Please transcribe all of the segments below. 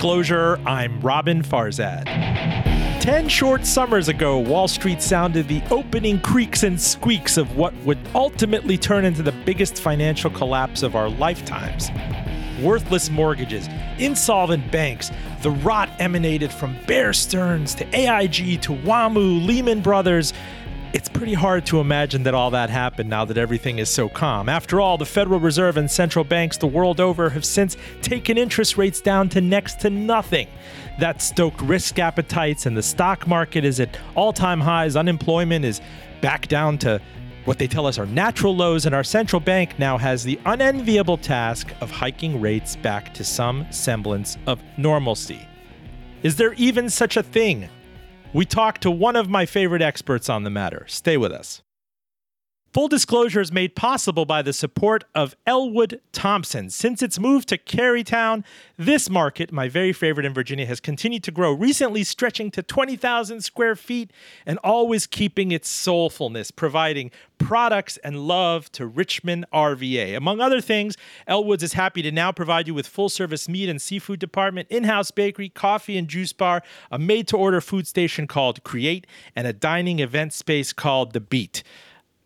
Disclosure, I'm Robin Farzad. Ten short summers ago, Wall Street sounded the opening creaks and squeaks of what would ultimately turn into the biggest financial collapse of our lifetimes. Worthless mortgages, insolvent banks, the rot emanated from Bear Stearns to AIG to WAMU, Lehman Brothers, it's pretty hard to imagine that all that happened now that everything is so calm. After all, the Federal Reserve and central banks the world over have since taken interest rates down to next to nothing. That stoked risk appetites, and the stock market is at all time highs. Unemployment is back down to what they tell us are natural lows, and our central bank now has the unenviable task of hiking rates back to some semblance of normalcy. Is there even such a thing we talked to one of my favorite experts on the matter. Stay with us. Full disclosure is made possible by the support of Ellwood Thompson. Since its move to Carytown, this market, my very favorite in Virginia, has continued to grow, recently stretching to 20,000 square feet and always keeping its soulfulness, providing products and love to Richmond RVA. Among other things, Ellwoods is happy to now provide you with full service meat and seafood department, in house bakery, coffee and juice bar, a made to order food station called Create, and a dining event space called The Beat.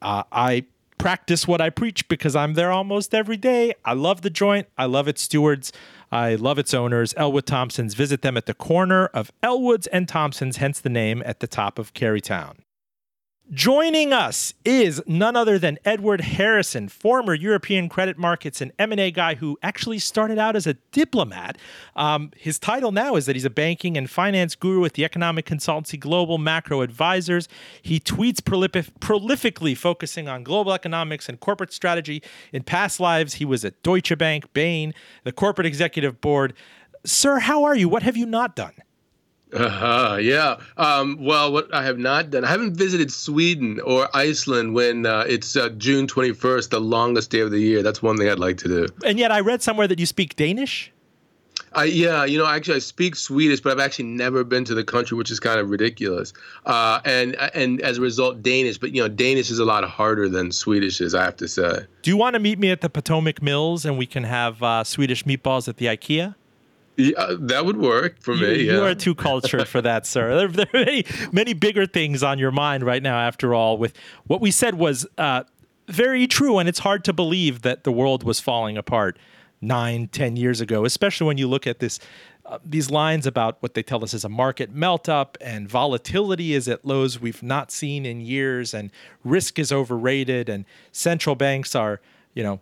Uh, I practice what I preach because I'm there almost every day. I love the joint. I love its stewards. I love its owners, Ellwood Thompsons. Visit them at the corner of Ellwoods and Thompsons, hence the name at the top of Carytown. Joining us is none other than Edward Harrison, former European credit markets and M&A guy who actually started out as a diplomat. Um, his title now is that he's a banking and finance guru with the economic consultancy Global Macro Advisors. He tweets prolific- prolifically focusing on global economics and corporate strategy. In past lives, he was at Deutsche Bank, Bain, the corporate executive board. Sir, how are you? What have you not done? Uh-huh, yeah. Um, well, what I have not done, I haven't visited Sweden or Iceland when uh, it's uh, June 21st, the longest day of the year. That's one thing I'd like to do. And yet, I read somewhere that you speak Danish. I, yeah, you know, actually, I speak Swedish, but I've actually never been to the country, which is kind of ridiculous. Uh, and and as a result, Danish. But you know, Danish is a lot harder than Swedish is. I have to say. Do you want to meet me at the Potomac Mills, and we can have uh, Swedish meatballs at the IKEA? Yeah, that would work for you, me. You yeah. are too cultured for that, sir. There, there, are many, many bigger things on your mind right now. After all, with what we said was uh, very true, and it's hard to believe that the world was falling apart nine, ten years ago. Especially when you look at this, uh, these lines about what they tell us is a market melt up, and volatility is at lows we've not seen in years, and risk is overrated, and central banks are, you know,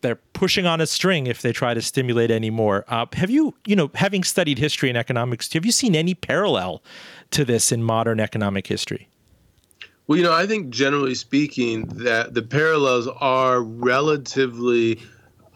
they're pushing on a string if they try to stimulate any more. Uh, have you, you know, having studied history and economics, have you seen any parallel to this in modern economic history? Well, you know, I think generally speaking that the parallels are relatively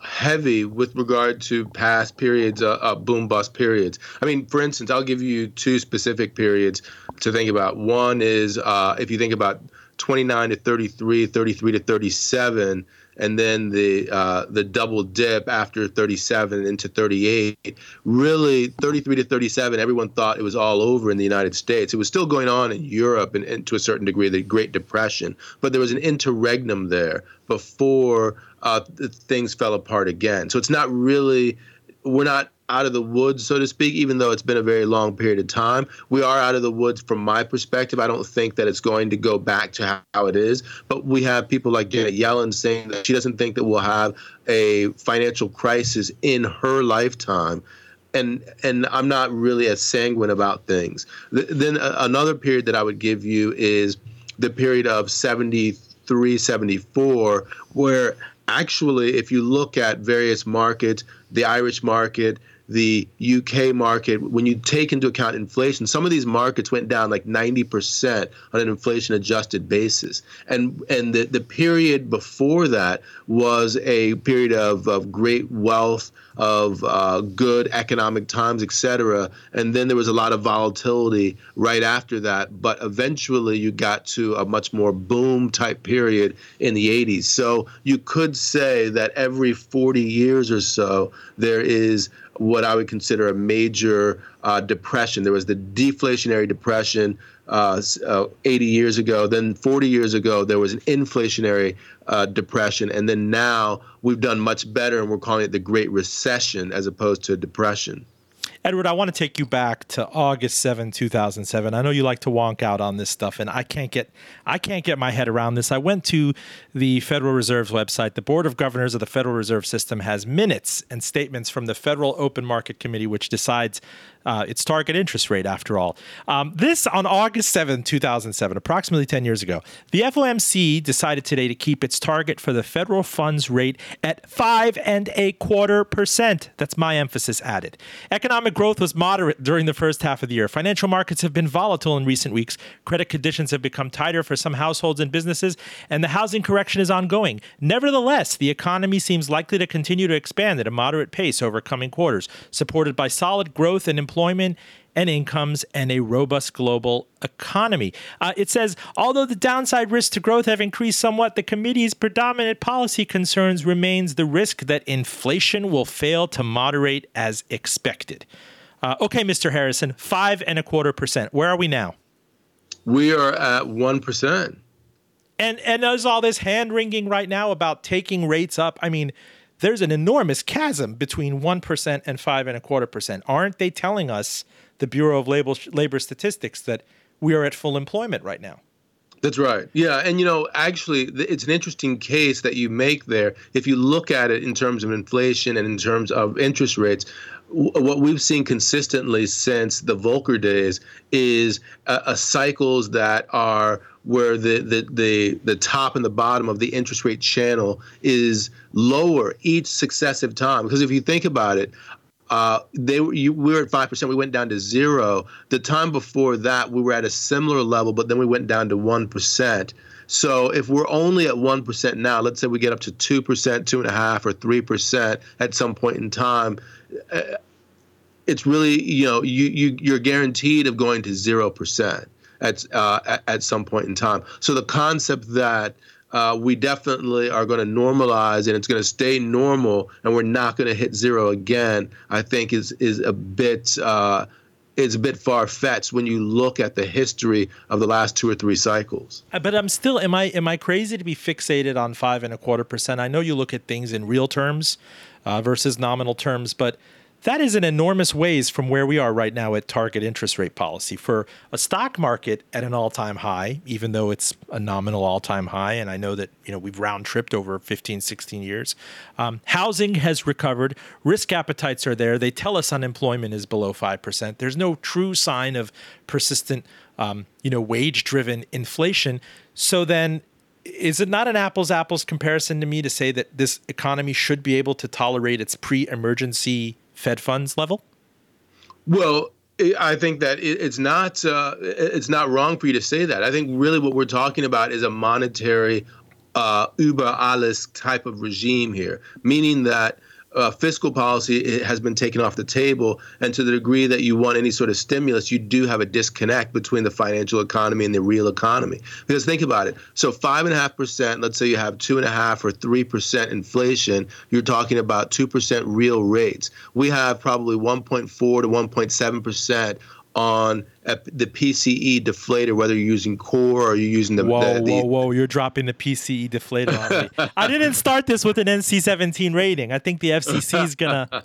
heavy with regard to past periods, uh, uh, boom bust periods. I mean, for instance, I'll give you two specific periods to think about. One is uh, if you think about 29 to 33, 33 to 37 and then the uh, the double dip after 37 into 38. Really, 33 to 37, everyone thought it was all over in the United States. It was still going on in Europe and, and to a certain degree, the Great Depression. But there was an interregnum there before uh, things fell apart again. So it's not really we're not out of the woods, so to speak, even though it's been a very long period of time. We are out of the woods from my perspective. I don't think that it's going to go back to how it is. But we have people like Janet Yellen saying that she doesn't think that we'll have a financial crisis in her lifetime. And and I'm not really as sanguine about things. then uh, another period that I would give you is the period of 73, 74, where actually, if you look at various markets, the Irish market, the UK market, when you take into account inflation, some of these markets went down like 90% on an inflation adjusted basis. And and the, the period before that was a period of, of great wealth, of uh, good economic times, et cetera. And then there was a lot of volatility right after that. But eventually you got to a much more boom type period in the 80s. So you could say that every 40 years or so, there is what I would consider a major uh, depression. There was the deflationary depression uh, uh, 80 years ago. Then 40 years ago, there was an inflationary uh, depression. And then now we've done much better, and we're calling it the Great Recession as opposed to a depression. Edward, I want to take you back to August 7, 2007. I know you like to wonk out on this stuff and I can't get I can't get my head around this. I went to the Federal Reserve's website. The Board of Governors of the Federal Reserve System has minutes and statements from the Federal Open Market Committee which decides uh, its target interest rate, after all. Um, this on August 7, 2007, approximately 10 years ago, the FOMC decided today to keep its target for the federal funds rate at five and a quarter percent. That's my emphasis added. Economic growth was moderate during the first half of the year. Financial markets have been volatile in recent weeks. Credit conditions have become tighter for some households and businesses, and the housing correction is ongoing. Nevertheless, the economy seems likely to continue to expand at a moderate pace over coming quarters, supported by solid growth and employment and incomes and a robust global economy. Uh, it says, although the downside risks to growth have increased somewhat, the committee's predominant policy concerns remains the risk that inflation will fail to moderate as expected. Uh, okay, Mr. Harrison, five and a quarter percent. Where are we now? We are at one percent. And and there's all this hand wringing right now about taking rates up. I mean, there's an enormous chasm between 1% and 5 and a quarter percent. Aren't they telling us, the Bureau of Labor, Labor Statistics, that we are at full employment right now? That's right. Yeah. And, you know, actually, it's an interesting case that you make there. If you look at it in terms of inflation and in terms of interest rates, what we've seen consistently since the Volcker days is a, a cycles that are where the, the, the, the top and the bottom of the interest rate channel is lower each successive time. Because if you think about it, uh, they you, we were at five percent. We went down to zero. The time before that, we were at a similar level, but then we went down to one percent. So if we're only at one percent now, let's say we get up to two percent, two and a half, or three percent at some point in time. Uh, it's really you know you you you're guaranteed of going to zero percent at, uh, at, at some point in time. So the concept that uh, we definitely are going to normalize and it's going to stay normal and we're not going to hit zero again, I think is is a bit uh, is a bit far fetched when you look at the history of the last two or three cycles. Uh, but I'm still am I am I crazy to be fixated on five and a quarter percent? I know you look at things in real terms uh, versus nominal terms, but that is an enormous ways from where we are right now at target interest rate policy. For a stock market at an all-time high even though it's a nominal all-time high and i know that you know we've round tripped over 15 16 years um, housing has recovered. Risk appetites are there. They tell us unemployment is below 5% there's no true sign of persistent um, you know wage driven inflation. So then is it not an apples apples comparison to me to say that this economy should be able to tolerate its pre-emergency Fed funds level? Well, I think that it's not uh, it's not wrong for you to say that. I think really what we're talking about is a monetary uh, über alles type of regime here, meaning that uh, fiscal policy has been taken off the table. And to the degree that you want any sort of stimulus, you do have a disconnect between the financial economy and the real economy. Because think about it. So five and a half percent, let's say you have two and a half or three percent inflation, you're talking about two percent real rates. We have probably 1.4 to 1.7 percent on the PCE deflator, whether you're using core or you're using the. Whoa, the, the, whoa, whoa! You're dropping the PCE deflator on me. I didn't start this with an NC17 rating. I think the FCC is gonna.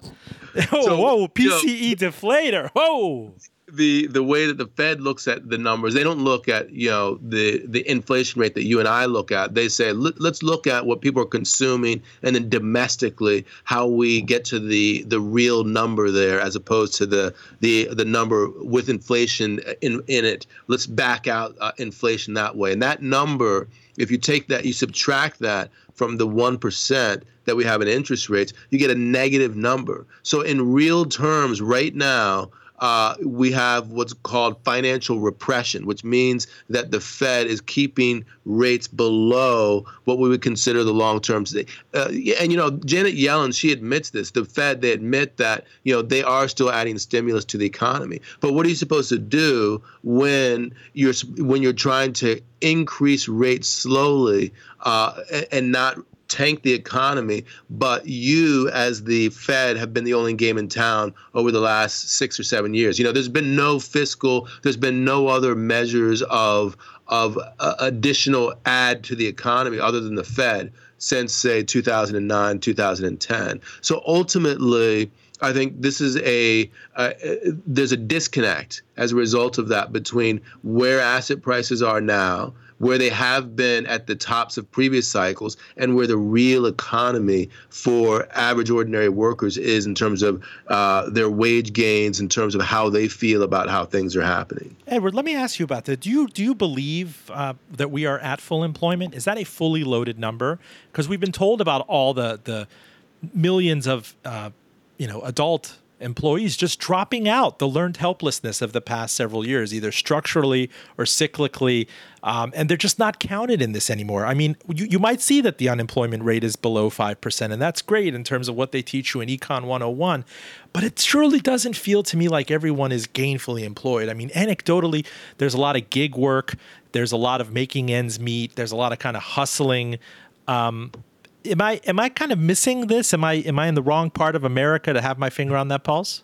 oh, so, whoa! PCE you know, deflator. Whoa! The the way that the Fed looks at the numbers, they don't look at you know the the inflation rate that you and I look at. They say let's look at what people are consuming, and then domestically how we get to the the real number there, as opposed to the the the number with inflation in in it. Let's back out uh, inflation that way, and that number, if you take that, you subtract that from the one percent that we have in interest rates, you get a negative number. So in real terms, right now uh, we have what's called financial repression, which means that the Fed is keeping rates below what we would consider the long term. Uh, and, you know, Janet Yellen, she admits this. The Fed, they admit that, you know, they are still adding stimulus to the economy. But what are you supposed to do when you're when you're trying to increase rates slowly uh, and not tank the economy, but you, as the Fed, have been the only game in town over the last six or seven years. You know, there's been no fiscal, there's been no other measures of of uh, additional add to the economy other than the Fed. since, say, 2009, 2010. So ultimately, I think this is a uh, there's a disconnect as a result of that between where asset prices are now where they have been at the tops of previous cycles and where the real economy for average ordinary workers is in terms of uh, their wage gains, in terms of how they feel about how things are happening. Edward, let me ask you about that. Do you do you believe uh, that we are at full employment? Is that a fully loaded number? Because we've been told about all the the millions of uh, you know adult employees just dropping out the learned helplessness of the past several years, either structurally or cyclically. Um, and they're just not counted in this anymore. I mean, you, you might see that the unemployment rate is below 5%, and that's great in terms of what they teach you in Econ 101. But it surely doesn't feel to me like everyone is gainfully employed. I mean, anecdotally, there's a lot of gig work, there's a lot of making ends meet, there's a lot of kind of hustling. Um, am I am I kind of missing this? Am I am I in the wrong part of America to have my finger on that pulse?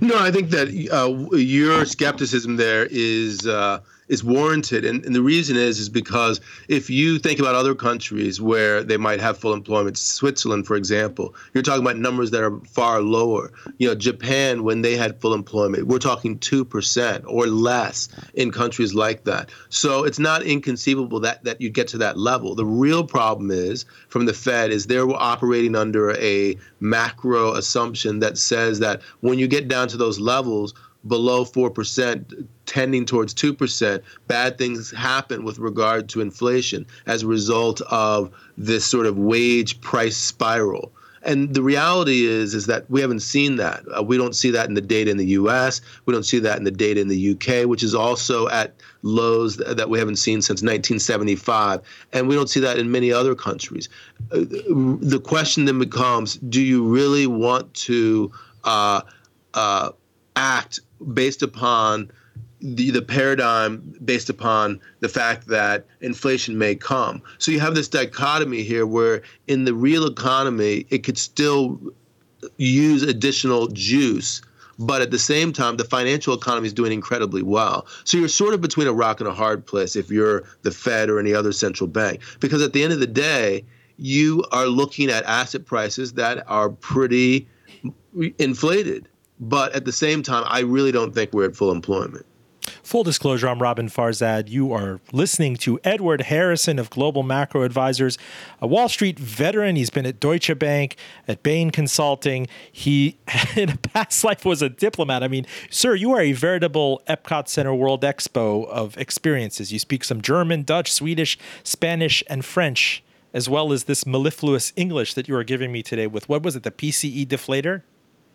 No, I think that uh, your skepticism there is uh, is warranted, and, and the reason is is because if you think about other countries where they might have full employment, Switzerland, for example, you're talking about numbers that are far lower. You know, Japan, when they had full employment, we're talking two percent or less in countries like that. So it's not inconceivable that that you get to that level. The real problem is from the Fed is they're operating under a macro assumption that says that when you get down to those levels below 4%, tending towards 2%, bad things happen with regard to inflation as a result of this sort of wage price spiral. And the reality is, is that we haven't seen that. Uh, we don't see that in the data in the U.S. We don't see that in the data in the U.K., which is also at lows that we haven't seen since 1975, and we don't see that in many other countries. Uh, the question then becomes: Do you really want to uh, uh, act based upon the, the paradigm based upon the fact that inflation may come. So you have this dichotomy here where in the real economy, it could still use additional juice, but at the same time, the financial economy is doing incredibly well. So you're sort of between a rock and a hard place if you're the Fed or any other central bank, because at the end of the day, you are looking at asset prices that are pretty inflated. But at the same time, I really don't think we're at full employment. Full disclosure, I'm Robin Farzad. You are listening to Edward Harrison of Global Macro Advisors, a Wall Street veteran. He's been at Deutsche Bank, at Bain Consulting. He, in a past life, was a diplomat. I mean, sir, you are a veritable Epcot Center World Expo of experiences. You speak some German, Dutch, Swedish, Spanish, and French, as well as this mellifluous English that you are giving me today with, what was it, the PCE deflator?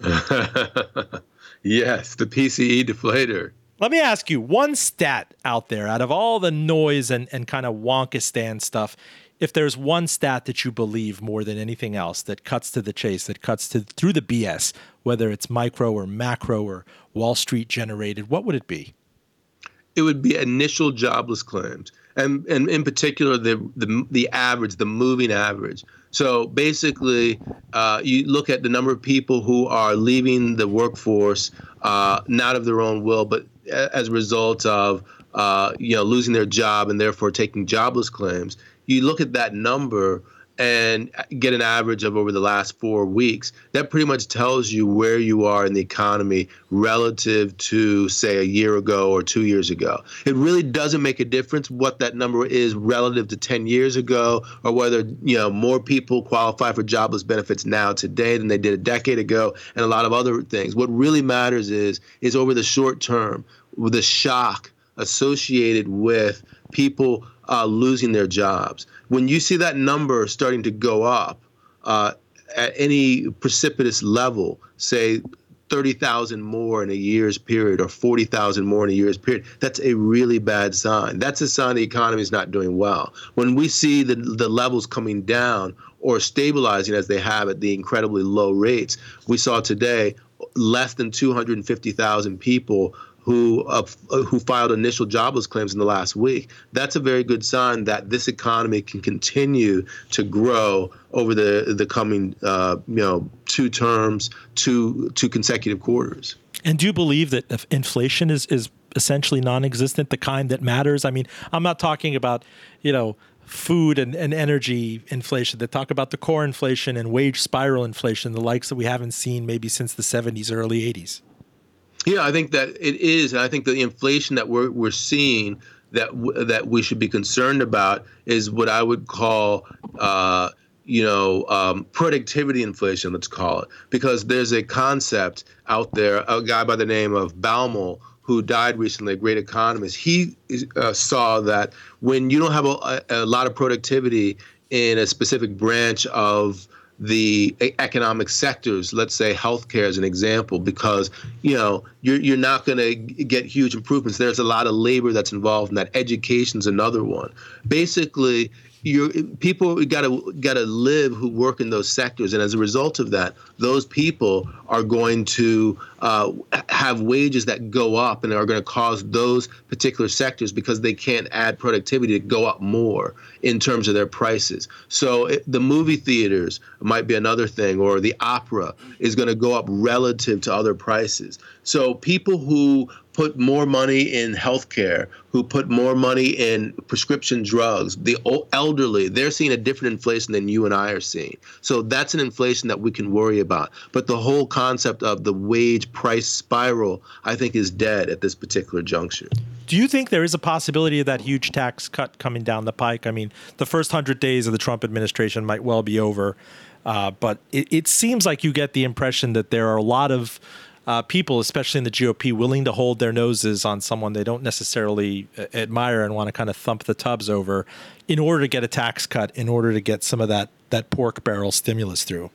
yes, the PCE deflator. Let me ask you one stat out there out of all the noise and, and kind of wonkistan stuff. If there's one stat that you believe more than anything else that cuts to the chase, that cuts to through the BS, whether it's micro or macro or Wall Street generated, what would it be? It would be initial jobless claims, and and in particular the the the average, the moving average. So basically, uh, you look at the number of people who are leaving the workforce uh, not of their own will, but as a result of uh, you know losing their job and therefore taking jobless claims. You look at that number and get an average of over the last four weeks, that pretty much tells you where you are in the economy relative to, say, a year ago or two years ago. It really doesn't make a difference what that number is relative to 10 years ago or whether, you know, more people qualify for jobless benefits now today than they did a decade ago and a lot of other things. What really matters is is over the short term, the shock associated with people uh, losing their jobs. When you see that number starting to go up uh, at any precipitous level, say 30,000 more in a year's period or 40,000 more in a year's period, that's a really bad sign. That's a sign the economy is not doing well. When we see the, the levels coming down or stabilizing as they have at the incredibly low rates, we saw today less than 250,000 people who uh, who filed initial jobless claims in the last week. That's a very good sign that this economy can continue to grow over the the coming uh, you know two terms, two two consecutive quarters. And do you believe that inflation is is essentially non-existent, the kind that matters? I mean, I'm not talking about you know food and, and energy inflation, that talk about the core inflation and wage spiral inflation, the likes that we haven't seen maybe since the 70s, early 80s. Yeah, I think that it is. And I think the inflation that we're, we're seeing that, w- that we should be concerned about is what I would call. Uh, you know, um, productivity inflation, let's call it, because there's a concept out there, a guy by the name of Baumol, who died recently, a great economist, he uh, saw that when you don't have a, a, lot of productivity in a specific branch of the economic sectors, let's say healthcare as an example, because you know you're you're not going to get huge improvements. There's a lot of labor that's involved in that. Education's another one. Basically, you people got to got to live who work in those sectors, and as a result of that, those people are going to uh, have wages that go up and are going to cause those particular sectors because they can't add productivity to go up more in terms of their prices. So it, the movie theaters might be another thing, or the opera is going to go up relative to other prices. So people who put more money in healthcare, who put more money in prescription drugs, the elderly, they're seeing a different inflation than you and I are seeing. So that's an inflation that we can worry about. But the whole concept of the wage price spiral, I think, is dead at this particular juncture. Do you think there is a possibility of that huge tax cut coming down the pike? I mean, the first 100 days of the Trump administration might well be over. Uh, but it, it seems like you get the impression that there are a lot of uh, people, especially in the GOP, willing to hold their noses on someone they don't necessarily uh, admire and want to kind of thump the tubs over in order to get a tax cut, in order to get some of that that pork barrel stimulus through.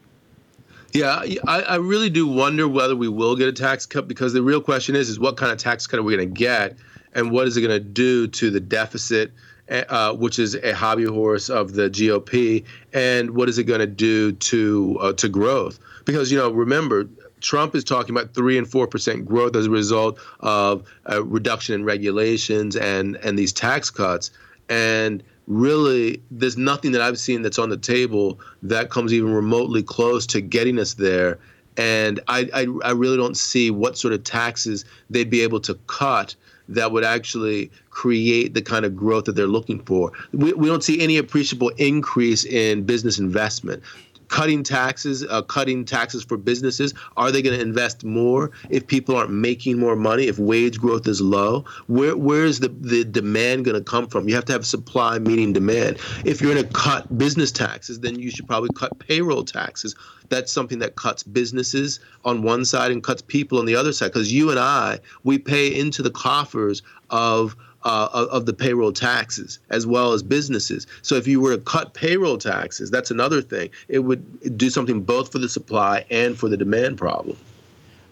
Yeah, I, I really do wonder whether we will get a tax cut because the real question is is what kind of tax cut are we going to get, and what is it going to do to the deficit, eh, uh, which is a hobby horse of the GOP, and what is it going to do to uh, to growth? Because you know, remember, Trump is talking about three and four percent growth as a result of a reduction in regulations and and these tax cuts. And really, there's nothing that I've seen that's on the table that comes even remotely close to getting us there. And I, I, I really don't see what sort of taxes they'd be able to cut that would actually create the kind of growth that they're looking for. We, we don't see any appreciable increase in business investment cutting taxes, uh, cutting taxes for businesses? Are they going to invest more if people aren't making more money? If wage growth is low, where where is the the demand going to come from? You have to have supply meeting demand. If you're going to cut business taxes, then you should probably cut payroll taxes. That's something that cuts businesses on one side and cuts people on the other side. Because you and I, we pay into the coffers of uh, of the payroll taxes as well as businesses. So if you were to cut payroll taxes, that's another thing. It would do something both for the supply and for the demand problem.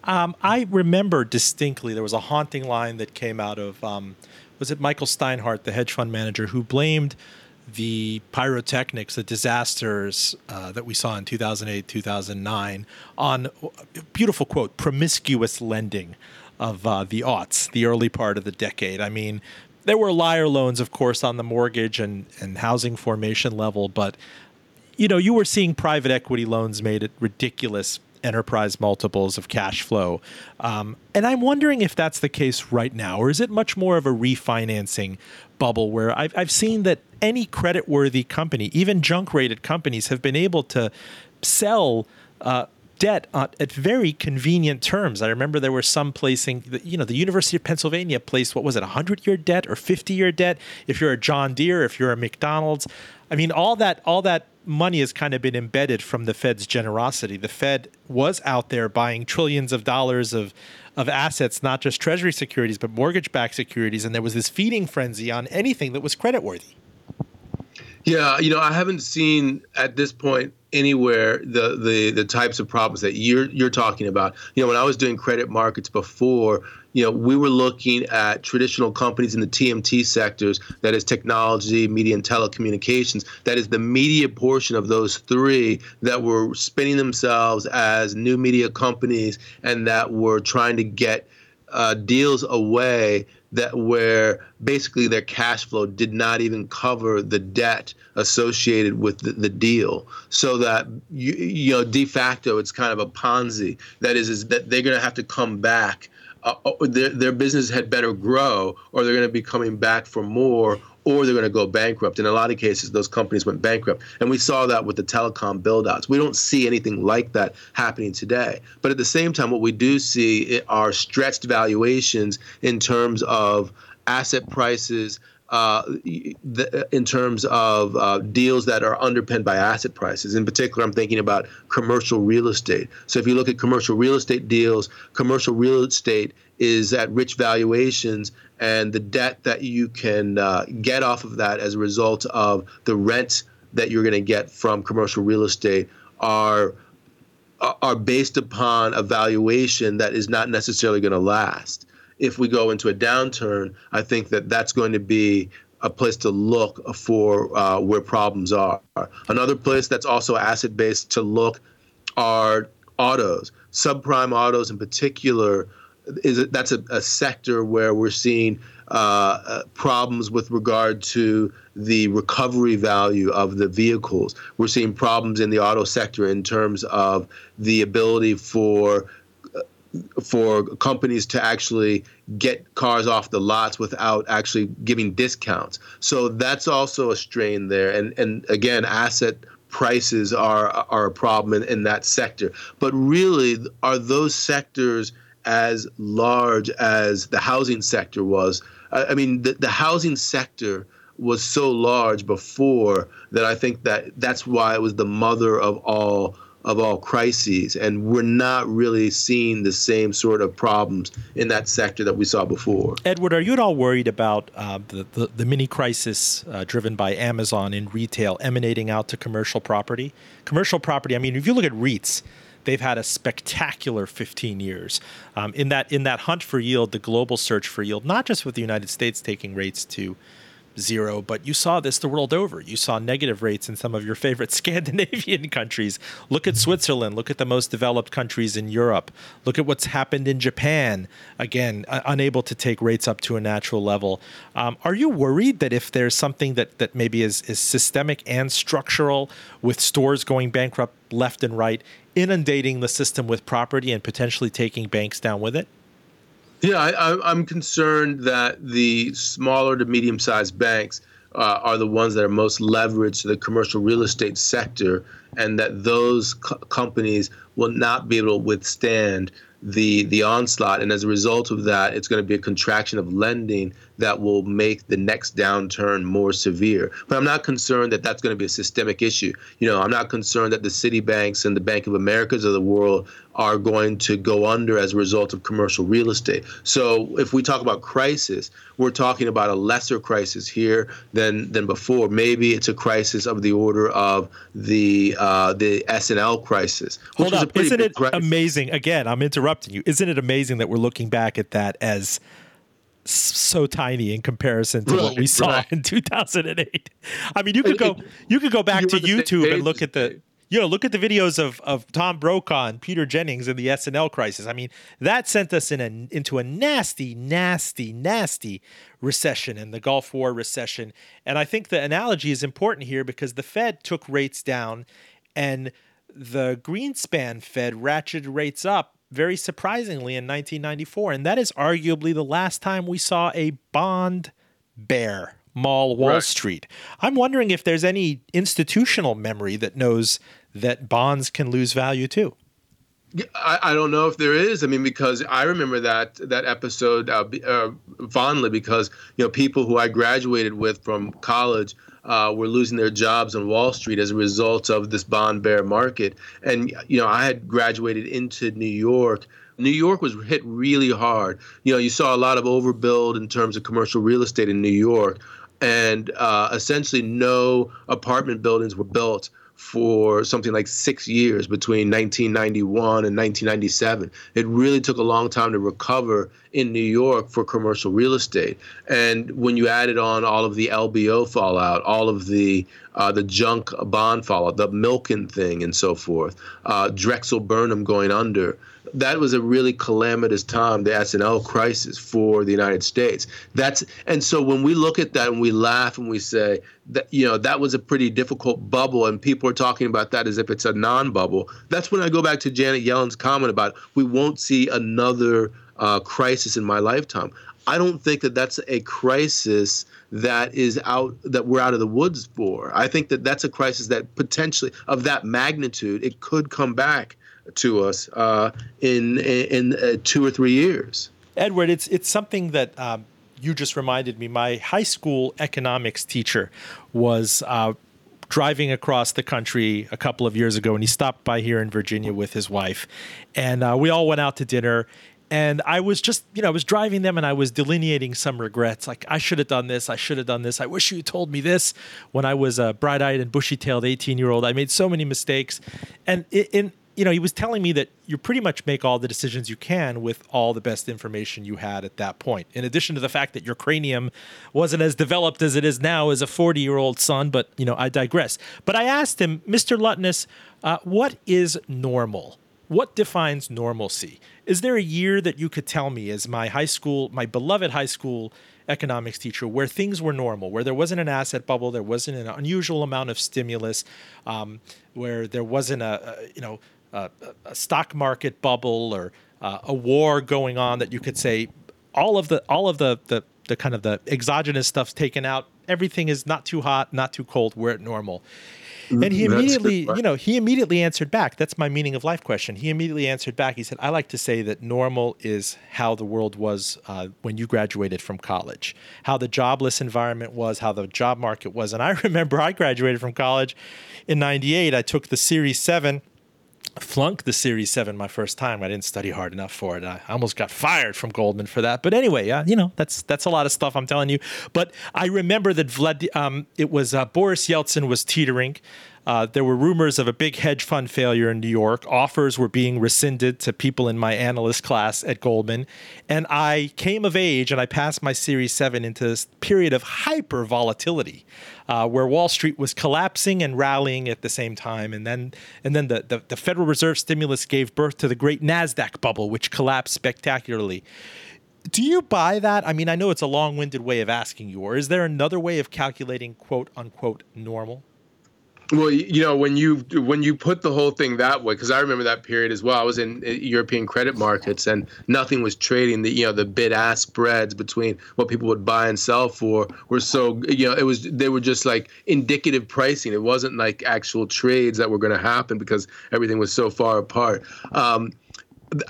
Um, I remember distinctly there was a haunting line that came out of um, was it Michael Steinhardt, the hedge fund manager, who blamed the pyrotechnics, the disasters uh, that we saw in 2008, 2009, on beautiful quote, promiscuous lending of uh, the aughts, the early part of the decade. I mean, there were liar loans, of course, on the mortgage and, and housing formation level, but you know, you were seeing private equity loans made at ridiculous enterprise multiples of cash flow. Um, and I'm wondering if that's the case right now, or is it much more of a refinancing bubble where I've, I've seen that any credit worthy company, even junk rated companies, have been able to sell. Uh, debt at very convenient terms. I remember there were some placing, you know, the University of Pennsylvania placed what was it, a hundred year debt or fifty year debt? If you're a John Deere, if you're a McDonald's, I mean, all that all that money has kind of been embedded from the Fed's generosity. The Fed was out there buying trillions of dollars of of assets, not just Treasury securities, but mortgage backed securities, and there was this feeding frenzy on anything that was credit worthy. Yeah, you know, I haven't seen at this point anywhere the the the types of problems that you're you're talking about. You know, when I was doing credit markets before, you know, we were looking at traditional companies in the TMT sectors, that is technology, media, and telecommunications. That is the media portion of those three that were spinning themselves as new media companies and that were trying to get uh, deals away that where basically their cash flow did not even cover the debt associated with the, the deal. So that you, you know de facto it's kind of a ponzi. That is is that they're going to have to come back. Uh, uh, their, their business had better grow or they're going to be coming back for more or they're going to go bankrupt. In a lot of cases, those companies went bankrupt. And we saw that with the telecom buildouts. We don't see anything like that happening today. But at the same time, what we do see are stretched valuations in terms of asset prices, uh, in terms of uh, deals that are underpinned by asset prices. In particular, I'm thinking about commercial real estate. So if you look at commercial real estate deals, commercial real estate is at rich valuations, and the debt that you can uh, get off of that as a result of the rents that you're going to get from commercial real estate are are based upon a valuation that is not necessarily going to last if we go into a downturn, I think that that's going to be a place to look for uh, where problems are. Another place that's also asset based to look are autos, subprime autos in particular. Is that's a, a sector where we're seeing uh, uh, problems with regard to the recovery value of the vehicles. We're seeing problems in the auto sector in terms of the ability for for companies to actually get cars off the lots without actually giving discounts. So that's also a strain there. And and again, asset prices are are a problem in, in that sector. But really, are those sectors as large as the housing sector was? I, I mean, the, the housing sector was so large before that I think that that's why it was the mother of all of all crises, and we're not really seeing the same sort of problems in that sector that we saw before. Edward, are you at all worried about uh, the, the, the mini crisis uh, driven by Amazon in retail emanating out to commercial property? Commercial property, I mean, if you look at REITs, they've had a spectacular 15 years. Um, in that in that hunt for yield, the global search for yield, not just with the United States taking rates to zero, but you saw this the world over. You saw negative rates in some of your favorite Scandinavian countries. Look at Switzerland. Look at the most developed countries in Europe. Look at what's happened in Japan. Again, uh, unable to take rates up to a natural level. Um, are you worried that if there's something that, that maybe is, is systemic and structural with stores going bankrupt left and right, inundating the system with property and potentially taking banks down with it? Yeah, I, am concerned that the smaller to medium sized banks uh, are the ones that are most leveraged to the commercial real estate sector, and that those co- companies will not be able to withstand the the onslaught. And as a result of that it's going to be a contraction of lending that will make the next downturn more severe. But i'm not concerned that that's going to be a systemic issue. You know i'm not concerned that the Citibanks and the bank of americas of the world are going to go under as a result of commercial real estate. So if we talk about crisis we're talking about a lesser crisis here than than before. Maybe it's a crisis of the order of the uh, the S&L crisis hold up. isn't it crisis. amazing? Again i'm interrupting you. Isn't it amazing that we're looking back at that as so tiny in comparison to right, what we saw right. in 2008? I mean, you could go you could go back you to YouTube and look at the you know, look at the videos of, of Tom Brokaw and Peter Jennings in the S&L crisis. I mean, that sent us in a, into a nasty, nasty, nasty recession and the Gulf War recession. And I think the analogy is important here because the Fed took rates down and the Greenspan Fed ratcheted rates up very surprisingly in 1994. And that is arguably the last time we saw a bond bear maul Wall right. Street. I'm wondering if there's any institutional memory that knows that bonds can lose value too. I, I don't know if there is. I mean, because I remember that that episode uh, uh, fondly because you know people who I graduated with from college uh, were losing their jobs on Wall Street as a result of this bond bear market. And you know, I had graduated into New York. New York was hit really hard. You know, you saw a lot of overbuild in terms of commercial real estate in New York, and uh, essentially no apartment buildings were built for something like six years between 1991 and 1997. It really took a long time to recover in New York for commercial real estate. And when you added on all of the LBO fallout, all of the uh, the junk bond fallout, the Milken thing, and so forth, uh, Drexel Burnham going under, that was a really calamitous time, the S&L crisis for the United States. That's and so when we look at that and we laugh and we say that you know that was a pretty difficult bubble, and people are talking about that as if it's a non-bubble. That's when I go back to Janet Yellen's comment about we won't see another uh, crisis in my lifetime. I don't think that that's a crisis that is out that we're out of the woods for. I think that that's a crisis that potentially of that magnitude it could come back to us uh, in in, uh, two or three years. Edward, it's it's something that um, you just reminded me. My high school economics teacher was. Uh, driving across the country a couple of years ago, and he stopped by here in Virginia with his wife, and uh, we all went out to dinner and I was just, you know, I was driving them and I was delineating some regrets. Like, I should have done this. I should have done this. I wish you told me this when I was a bright eyed and bushy tailed 18 year old. I made so many mistakes. And in, you know, he was telling me that you pretty much make all the decisions you can with all the best information you had at that point. In addition to the fact that your cranium wasn't as developed as it is now as a 40 year old son, but, you know, I digress. But I asked him, Mr. Lutniss, uh, what is normal? What defines normalcy? Is there a year that you could tell me, as my high school, my beloved high school economics teacher, where things were normal, where there wasn't an asset bubble, there wasn't an unusual amount of stimulus, um, where there wasn't a, a you know a, a, stock market bubble or uh, a war going on that you could say all of the all of the, the the kind of the exogenous stuff's taken out. Everything is not too hot, not too cold. We're at normal. And he immediately, you know, he immediately answered back. That's my meaning of life question. He immediately answered back. He said, I like to say that normal is how the world was uh, when you graduated from college, how the jobless environment was, how the job market was. And I remember I graduated from college in 98. I took the Series 7 flunked the Series 7 my first time. I didn't study hard enough for it. I almost got fired from Goldman for that. But anyway, uh, you know, that's that's a lot of stuff I'm telling you. But I remember that Vlad, um, it was uh, Boris Yeltsin was teetering. Uh, there were rumors of a big hedge fund failure in New York. Offers were being rescinded to people in my analyst class at Goldman. And I came of age and I passed my Series 7 into this period of hyper volatility uh, where Wall Street was collapsing and rallying at the same time. And then, and then the, the, the Federal Reserve stimulus gave birth to the great NASDAQ bubble, which collapsed spectacularly do you buy that? I mean, I know it's a long winded way of asking you, or is there another way of calculating quote unquote normal? Well, you know, when you when you put the whole thing that way, because I remember that period as well. I was in uh, European credit markets, and nothing was trading. The you know the bid ask spreads between what people would buy and sell for were so you know it was they were just like indicative pricing. It wasn't like actual trades that were going to happen because everything was so far apart. Um,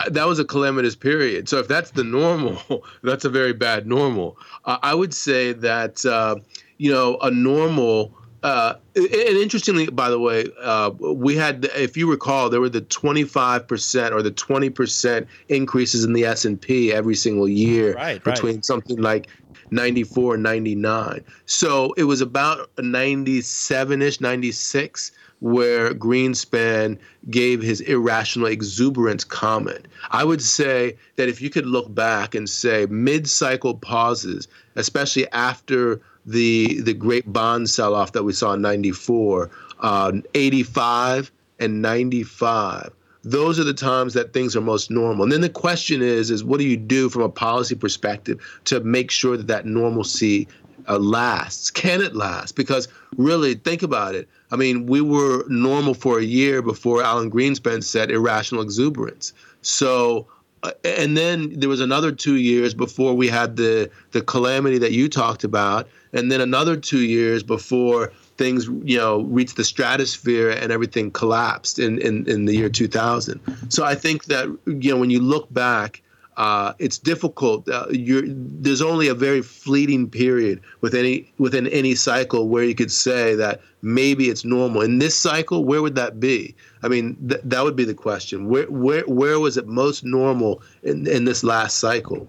that was a calamitous period. So if that's the normal, that's a very bad normal. Uh, I would say that uh, you know a normal uh, and interestingly, by the way, uh, we had, if you recall, there were the 25% or the 20% increases in the S&P every single year right, between right. something like 94 and 99. So it was about 97ish, 96 where Greenspan gave his irrational exuberance comment. I would say that if you could look back and say mid-cycle pauses, especially after the the great bond sell off that we saw in 94, uh, 85 and 95. Those are the times that things are most normal. And then the question is, is what do you do from a policy perspective to make sure that that normalcy uh, lasts? Can it last? Because really, think about it. I mean, we were normal for a year before Alan Greenspan said irrational exuberance. So Uh, and then there was another two years before we had the the calamity that you talked about, and then another two years before things you know reached the stratosphere and everything collapsed in in, in the year 2000. So I think that you know when you look back uh, it's difficult. Uh, there's only a very fleeting period with any within any cycle where you could say that maybe it's normal. In this cycle, where would that be? I mean, th- that would be the question. Where where where was it most normal in, in this last cycle?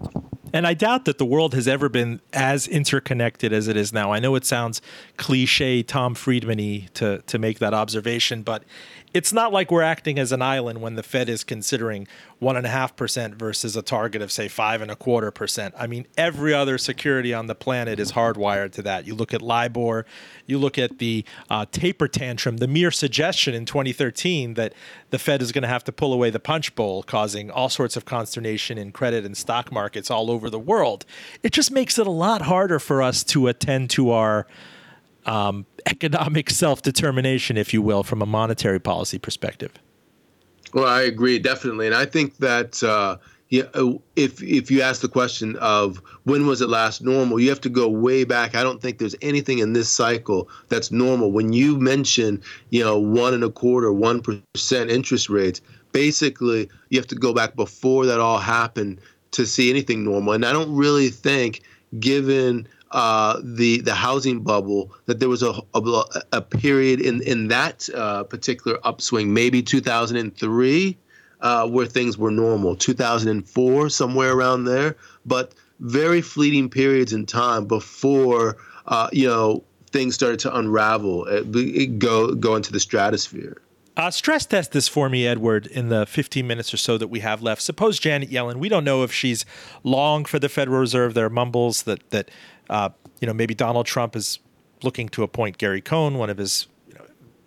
And I doubt that the world has ever been as interconnected as it is now. I know it sounds cliche, Tom Friedman to, to make that observation, but it's not like we're acting as an island when the Fed is considering one and a half percent versus a target of say five and a quarter percent. I mean, every other security on the planet is hardwired to that. You look at LIBOR, you look at the uh, taper tantrum, the mere suggestion in 2013 that the Fed is going to have to pull away the punch bowl, causing all sorts of consternation in credit and stock markets all over the world. It just makes it a lot harder for us to attend to our um, economic self determination, if you will, from a monetary policy perspective. Well, I agree definitely, and I think that uh, uh, if if you ask the question of when was it last normal, you have to go way back. I don't think there's anything in this cycle that's normal. When you mention, you know, one and a quarter, one percent interest rates, basically you have to go back before that all happened to see anything normal. And I don't really think, given uh, the the housing bubble, that there was a, a, a period in in that uh, particular upswing, maybe 2003 uh, where things were normal, 2004, somewhere around there, but very fleeting periods in time before, uh, you know, things started to unravel, it, uh, it go go into the stratosphere. Uh, stress test this for me, Edward, in the 15 minutes or so that we have left. Suppose Janet Yellen, we don't know if she's long for the Federal Reserve. There are mumbles that, that uh, you know, maybe Donald Trump is looking to appoint Gary Cohn, one of his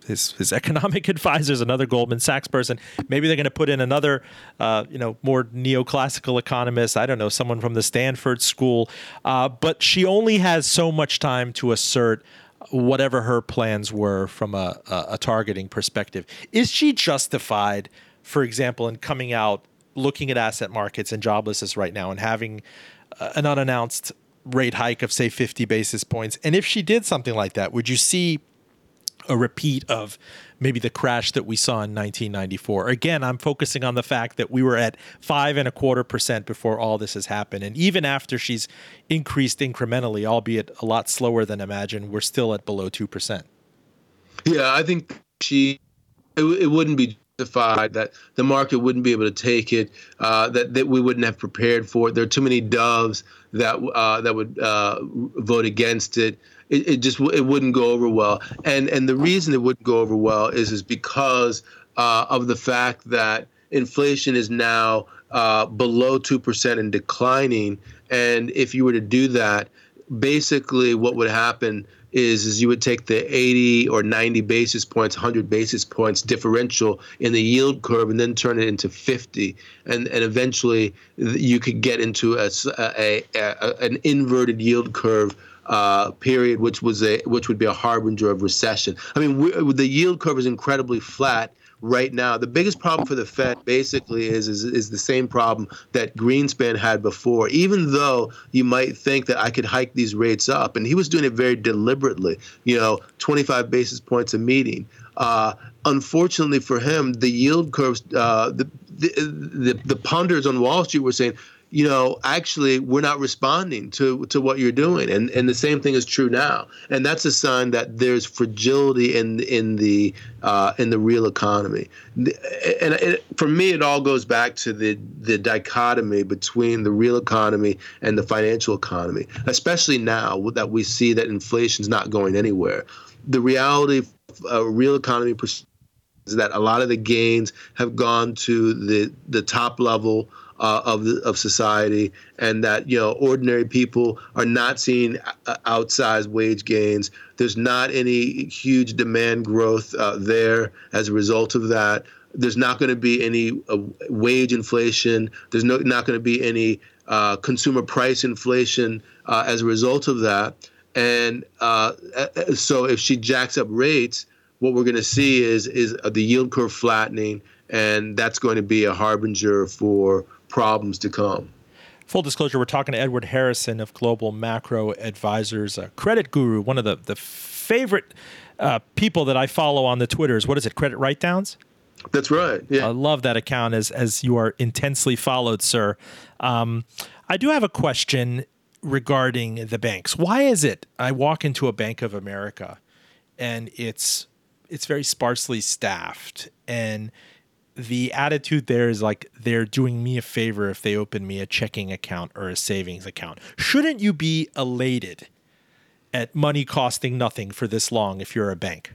his his economic advisors, another Goldman Sachs person. Maybe they're going to put in another, uh, you know, more neoclassical economist. I don't know, someone from the Stanford School. Uh, but she only has so much time to assert whatever her plans were from a, a, a targeting perspective. Is she justified, for example, in coming out looking at asset markets and joblessness right now and having uh, an unannounced rate hike of say 50 basis points and if she did something like that would you see a repeat of maybe the crash that we saw in 1994. Again, I'm focusing on the fact that we were at five and a quarter percent before all this has happened. And even after she's increased incrementally, albeit a lot slower than imagined, we're still at below 2%. Yeah, I think she, it, it wouldn't be justified that the market wouldn't be able to take it, uh, that, that we wouldn't have prepared for it. There are too many doves that, uh, that would uh, vote against it it, it just it wouldn't go over well. And and the reason it wouldn't go over well is is because uh, of the fact that inflation is now uh, below two percent and declining. And if you were to do that, basically what would happen is is you would take the 80 or 90 basis points 100 basis points differential in the yield curve and then turn it into 50 and and eventually you could get into a, a, a an inverted yield curve uh, period, which was a which would be a harbinger of recession. I mean, the yield curve is incredibly flat right now. The biggest problem for the Fed basically is, is is the same problem that Greenspan had before. Even though you might think that I could hike these rates up, and he was doing it very deliberately. You know, 25 basis points a meeting. Uh, unfortunately for him, the yield curves, uh, the, the, the the pundits on Wall Street were saying you know, actually we're not responding to to what you're doing, and and the same thing is true now, and that's a sign that there's fragility in in the uh, in the real economy, and it, for me, it all goes back to the the dichotomy between the real economy and the financial economy, especially now that we see that inflation's not going anywhere. The reality of a real economy is that a lot of the gains have gone to the the top level uh, of of society, and that you know ordinary people are not seeing uh, outsized wage gains. There's not any huge demand growth uh, there as a result of that. There's not going to be any uh, wage inflation. There's no, not going to be any uh, consumer price inflation uh, as a result of that. And so, if she jacks up rates, what we're going to see is is the yield curve flattening, and that's going to be a harbinger for problems to come. Full disclosure, we're talking to Edward Harrison of Global Macro Advisors, a credit guru, one of the, the favorite uh, people that I follow on the Twitters. What is it, Credit Writedowns? That's right. Yeah. I love that account as, as you are intensely followed, sir. Um, I do have a question regarding the banks. Why is it I walk into a Bank of America and it's it's very sparsely staffed and the attitude there is like they're doing me a favor if they open me a checking account or a savings account. Shouldn't you be elated at money costing nothing for this long if you're a bank?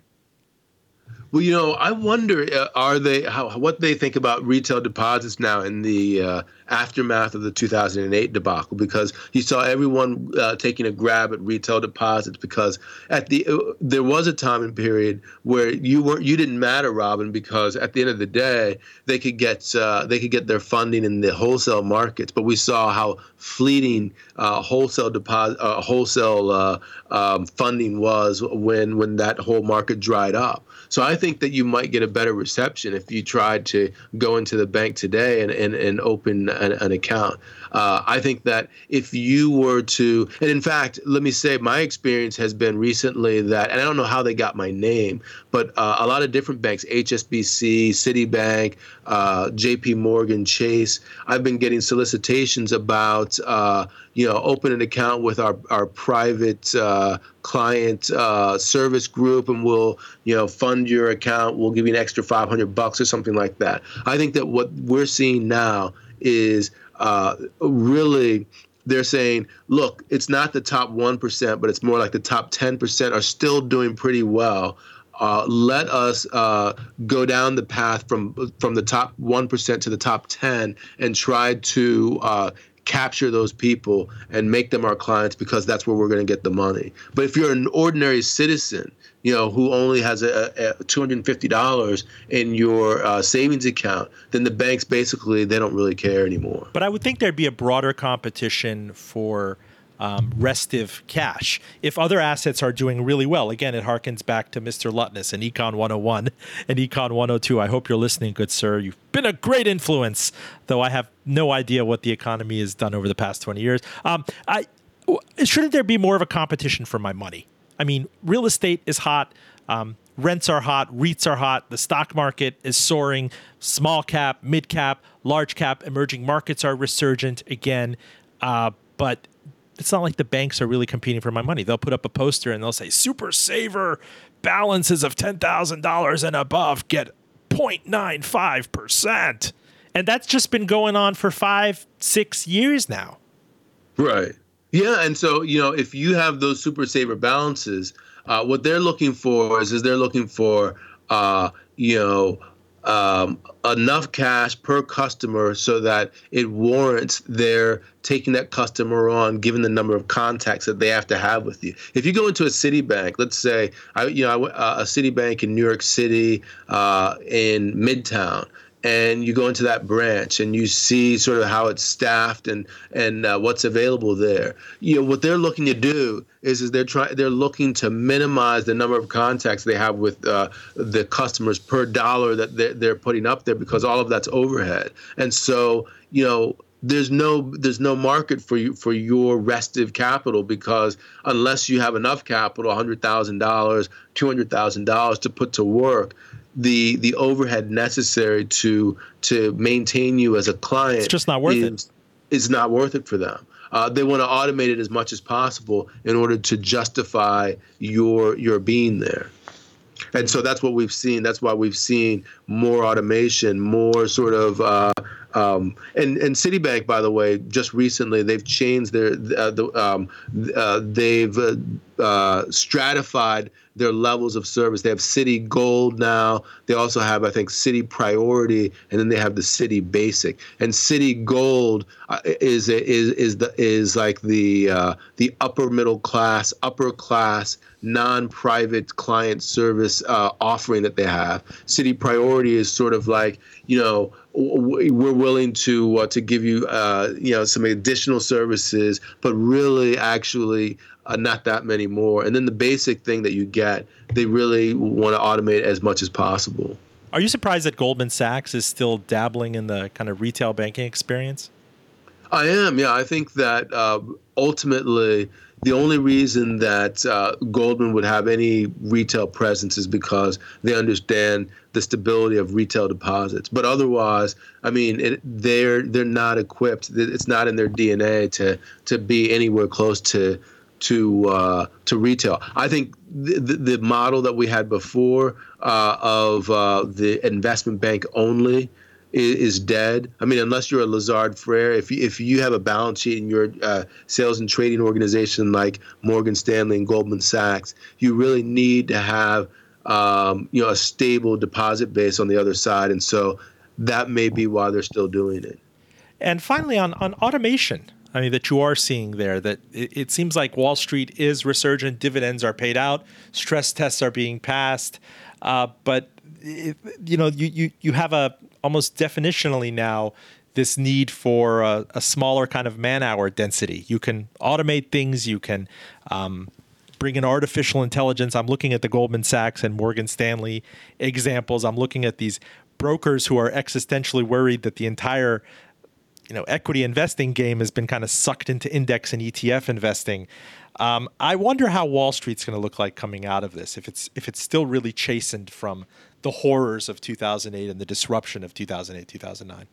Well, you know, I wonder uh, are they how, what they think about retail deposits now in the uh, aftermath of the 2008 debacle because you saw everyone uh, taking a grab at retail deposits because at the uh, there was a time and period where you weren't you didn't matter, Robin, because at the end of the day they could get uh, they could get their funding in the wholesale markets, but we saw how fleeting uh, wholesale deposit wholesale um, funding was when when that whole market dried up. So I think that you might get a better reception if you tried to go into the bank today and, and, and open an, an account. Uh, I think that if you were to, and in fact, let me say, my experience has been recently that, and I don't know how they got my name, but uh, a lot of different banks, HSBC, Citibank, uh, JP Morgan, Chase, I've been getting solicitations about, uh, you know, open an account with our, our private uh, client uh, service group and we'll, you know, fund your account. We'll give you an extra 500 bucks or something like that. I think that what we're seeing now is uh, really they're saying, look, it's not the top 1%, but it's more like the top 10% are still doing pretty well. Uh, let us uh, go down the path from from the top 1% to the top 10 and try to uh, capture those people and make them our clients because that's where we're going to get the money. But if you're an ordinary citizen, you know, who only has a, a $250 in your uh, savings account, then the banks basically they don't really care anymore. But I would think there'd be a broader competition for um, restive cash. If other assets are doing really well, again, it harkens back to Mr. Lutniss and Econ 101 and Econ 102. I hope you're listening, good sir. You've been a great influence, though I have no idea what the economy has done over the past 20 years. Um, I shouldn't there be more of a competition for my money? I mean, real estate is hot. Um, rents are hot, REITs are hot, the stock market is soaring, small cap, mid cap, large cap, emerging markets are resurgent again. Uh, but it's not like the banks are really competing for my money. They'll put up a poster and they'll say, Super Saver balances of $10,000 and above get 0.95%. And that's just been going on for five, six years now. Right. Yeah. And so, you know, if you have those Super Saver balances, uh, what they're looking for is, is they're looking for, uh, you know, um, enough cash per customer so that it warrants their taking that customer on, given the number of contacts that they have to have with you. If you go into a Citibank, let's say, I, you know, uh, a Citibank in New York City, uh, in Midtown, and you go into that branch and you see sort of how it's staffed and and uh, what's available there. You know what they're looking to do is is they're trying they're looking to minimize the number of contacts they have with uh, the customers per dollar that they're, they're putting up there because all of that's overhead. And so you know there's no there's no market for you for your restive capital because unless you have enough capital, hundred thousand dollars, two hundred thousand dollars to put to work, the the overhead necessary to to maintain you as a client it's just not worth is, it. It's not worth it for them. Uh, they want to automate it as much as possible in order to justify your your being there. And so that's what we've seen. That's why we've seen more automation, more sort of uh, um, and and Citibank, by the way, just recently they've changed their uh, the, um, uh, they've uh, uh, stratified their levels of service. They have Citigold now. They also have, I think, Citi Priority, and then they have the Citi Basic. And Citigold uh, is is is the is like the uh, the upper middle class, upper class non-private client service uh, offering that they have. Citi Priority is sort of like you know we're willing to uh, to give you uh, you know some additional services, but really actually uh, not that many more. And then the basic thing that you get, they really want to automate as much as possible. Are you surprised that Goldman Sachs is still dabbling in the kind of retail banking experience? I am. Yeah, I think that uh, ultimately the only reason that uh, Goldman would have any retail presence is because they understand the stability of retail deposits. But otherwise, I mean, it, they're they're not equipped. It's not in their DNA to to be anywhere close to to uh, to retail. I think the, the, the, model that we had before uh, of uh, the investment bank only is, dead. I mean, unless you're a Lazard Frere, if you, if you have a balance sheet in your uh, sales and trading organization like Morgan Stanley and Goldman Sachs, you really need to have um, you know a stable deposit base on the other side, and so that may be why they're still doing it. And finally, on on automation. I mean, that you are seeing there that it, it, seems like Wall Street is resurgent, dividends are paid out, stress tests are being passed, uh, but it, you know, you, you you have a almost definitionally now this need for a, a smaller kind of man hour density. You can automate things, you can um, bring in artificial intelligence. I'm looking at the Goldman Sachs and Morgan Stanley examples. I'm looking at these brokers who are existentially worried that the entire you know equity investing game has been kind of sucked into index and ETF investing. Um, I wonder how Wall Street's going to look like coming out of this. If it's if it's still really chastened from the horrors of 2008 and the disruption of 2008 2009.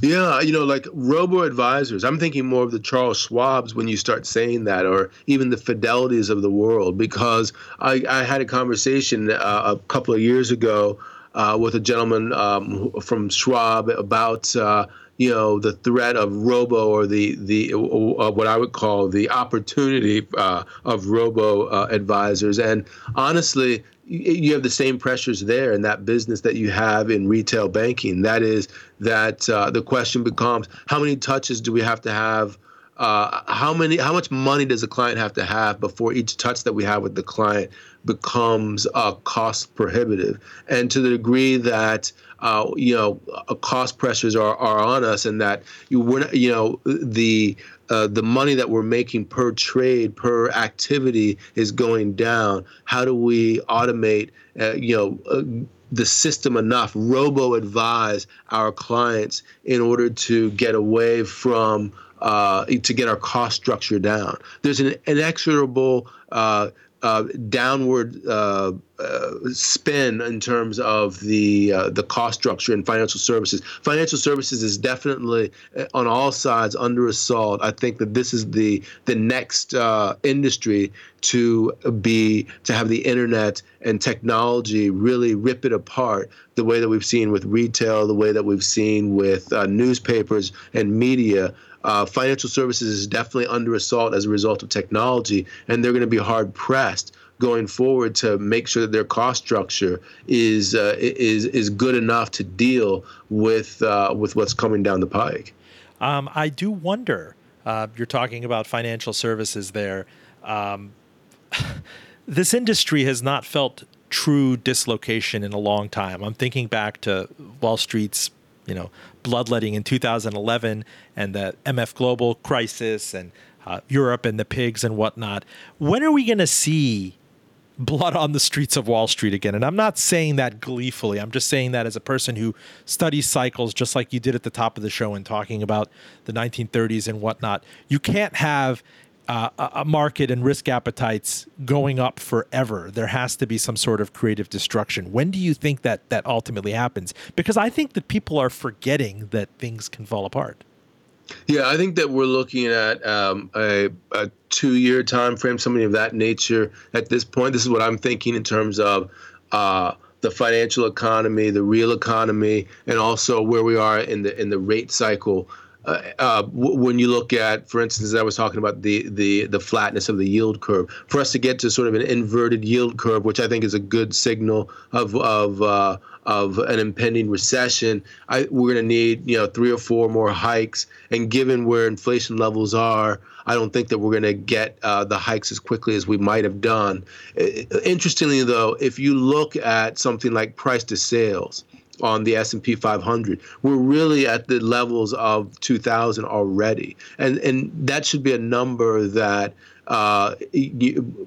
Yeah, you know, like robo advisors. I'm thinking more of the Charles Schwabs when you start saying that, or even the Fidelities of the world, because I, I had a conversation uh, a couple of years ago uh, with a gentleman um, from Schwab about. Uh, you know the threat of robo or the the uh, what I would call the opportunity uh, of robo uh, advisors. And honestly, you have the same pressures there in that business that you have in retail banking. That is that uh, the question becomes how many touches do we have to have? How many how much money does a client have to have before each touch that we have with the client becomes uh, cost prohibitive and to the degree that uh, you know uh, cost pressures are, are on us and that you we're you know the uh, the money that we're making per trade per activity is going down how do we automate uh, you know uh, the system enough robo advise our clients in order to get away from uh, to get our cost structure down. There's an inexorable uh, uh, downward uh, uh, spin in terms of the uh, the cost structure in financial services. Financial services is definitely uh, on all sides under assault. I think that this is the the next industry to be to have the internet and technology really rip it apart the way that we've seen with retail, the way that we've seen with newspapers and media uh, financial services is definitely under assault as a result of technology, and they're going to be hard pressed going forward to make sure that their cost structure is uh, is is good enough to deal with uh, with what's coming down the pike. Um, I do wonder. Uh, you're talking about financial services there. Um, this industry has not felt true dislocation in a long time. I'm thinking back to Wall Street's you know bloodletting in 2011 and the MF Global crisis and uh, Europe and the pigs and whatnot. When are we going to see blood on the streets of Wall Street again? And I'm not saying that gleefully. I'm just saying that as a person who studies cycles, just like you did at the top of the show and talking about the 1930s and whatnot. You can't have uh, a market and risk appetites going up forever. There has to be some sort of creative destruction. When do you think that that ultimately happens? Because I think that people are forgetting that things can fall apart. Yeah, I think that we're looking at um, a, a two-year time frame, something of that nature. At this point, this is what I'm thinking in terms of. Uh, the financial economy, the real economy, and also where we are in the in the rate cycle uh, uh, when you look at, for instance, I was talking about the, the the flatness of the yield curve. For us to get to sort of an inverted yield curve, which I think is a good signal of of uh, of an impending recession, I, we're going to need you know three or four more hikes. And given where inflation levels are, I don't think that we're going to get uh, the hikes as quickly as we might have done. Interestingly, though, if you look at something like price to sales on the S&P 500. We're really at the levels of 2000 already. And and that should be a number that uh,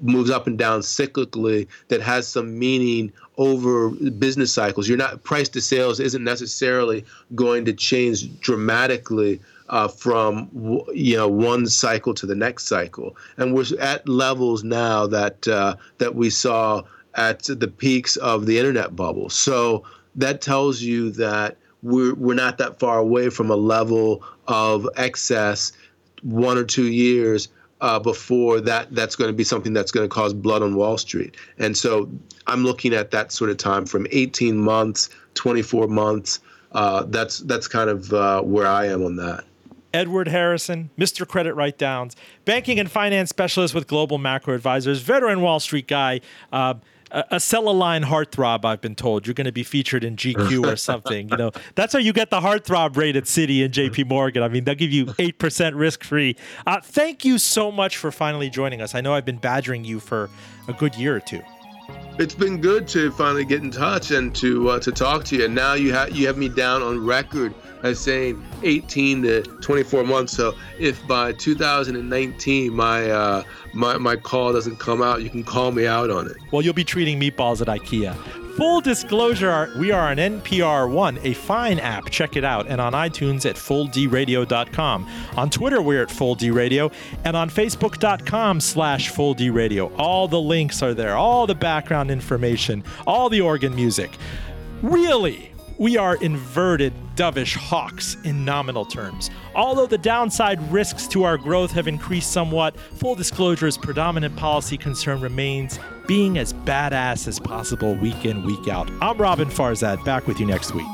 moves up and down cyclically that has some meaning over business cycles. You're not price to sales isn't necessarily going to change dramatically uh, from you know one cycle to the next cycle, and we're at levels now that uh, that we saw at the peaks of the internet bubble. So that tells you that we're we're not that far away from a level of excess one or two years uh, before that that's going to be something that's going to cause blood on Wall Street. And so I'm looking at that sort of time from 18 months, 24 months. Uh, that's that's kind of uh, where I am on that. Edward Harrison, Mr. Credit Writedowns, banking and finance specialist with Global Macro Advisors, veteran Wall Street guy. A, a sell a line heartthrob. I've been told you're going to be featured in GQ or something. you know, that's how you get the heartthrob rate at Citi and J.P. Morgan. I mean, they'll give you eight percent risk free. Uh, thank you so much for finally joining us. I know I've been badgering you for a good year or two. It's been good to finally get in touch and to uh, to talk to you. And now you have you have me down on record as saying 18 to 24 months. So if by 2019 my uh, my my call doesn't come out, you can call me out on it. Well, you'll be treating meatballs at IKEA. Full disclosure, we are on NPR One, a fine app. Check it out. And on iTunes at fulldradio.com. On Twitter, we're at fulldradio. And on Facebook.com slash fulldradio. All the links are there, all the background information, all the organ music. Really, we are inverted dovish hawks in nominal terms. Although the downside risks to our growth have increased somewhat, full disclosure's predominant policy concern remains being as badass as possible week in, week out. I'm Robin Farzad, back with you next week.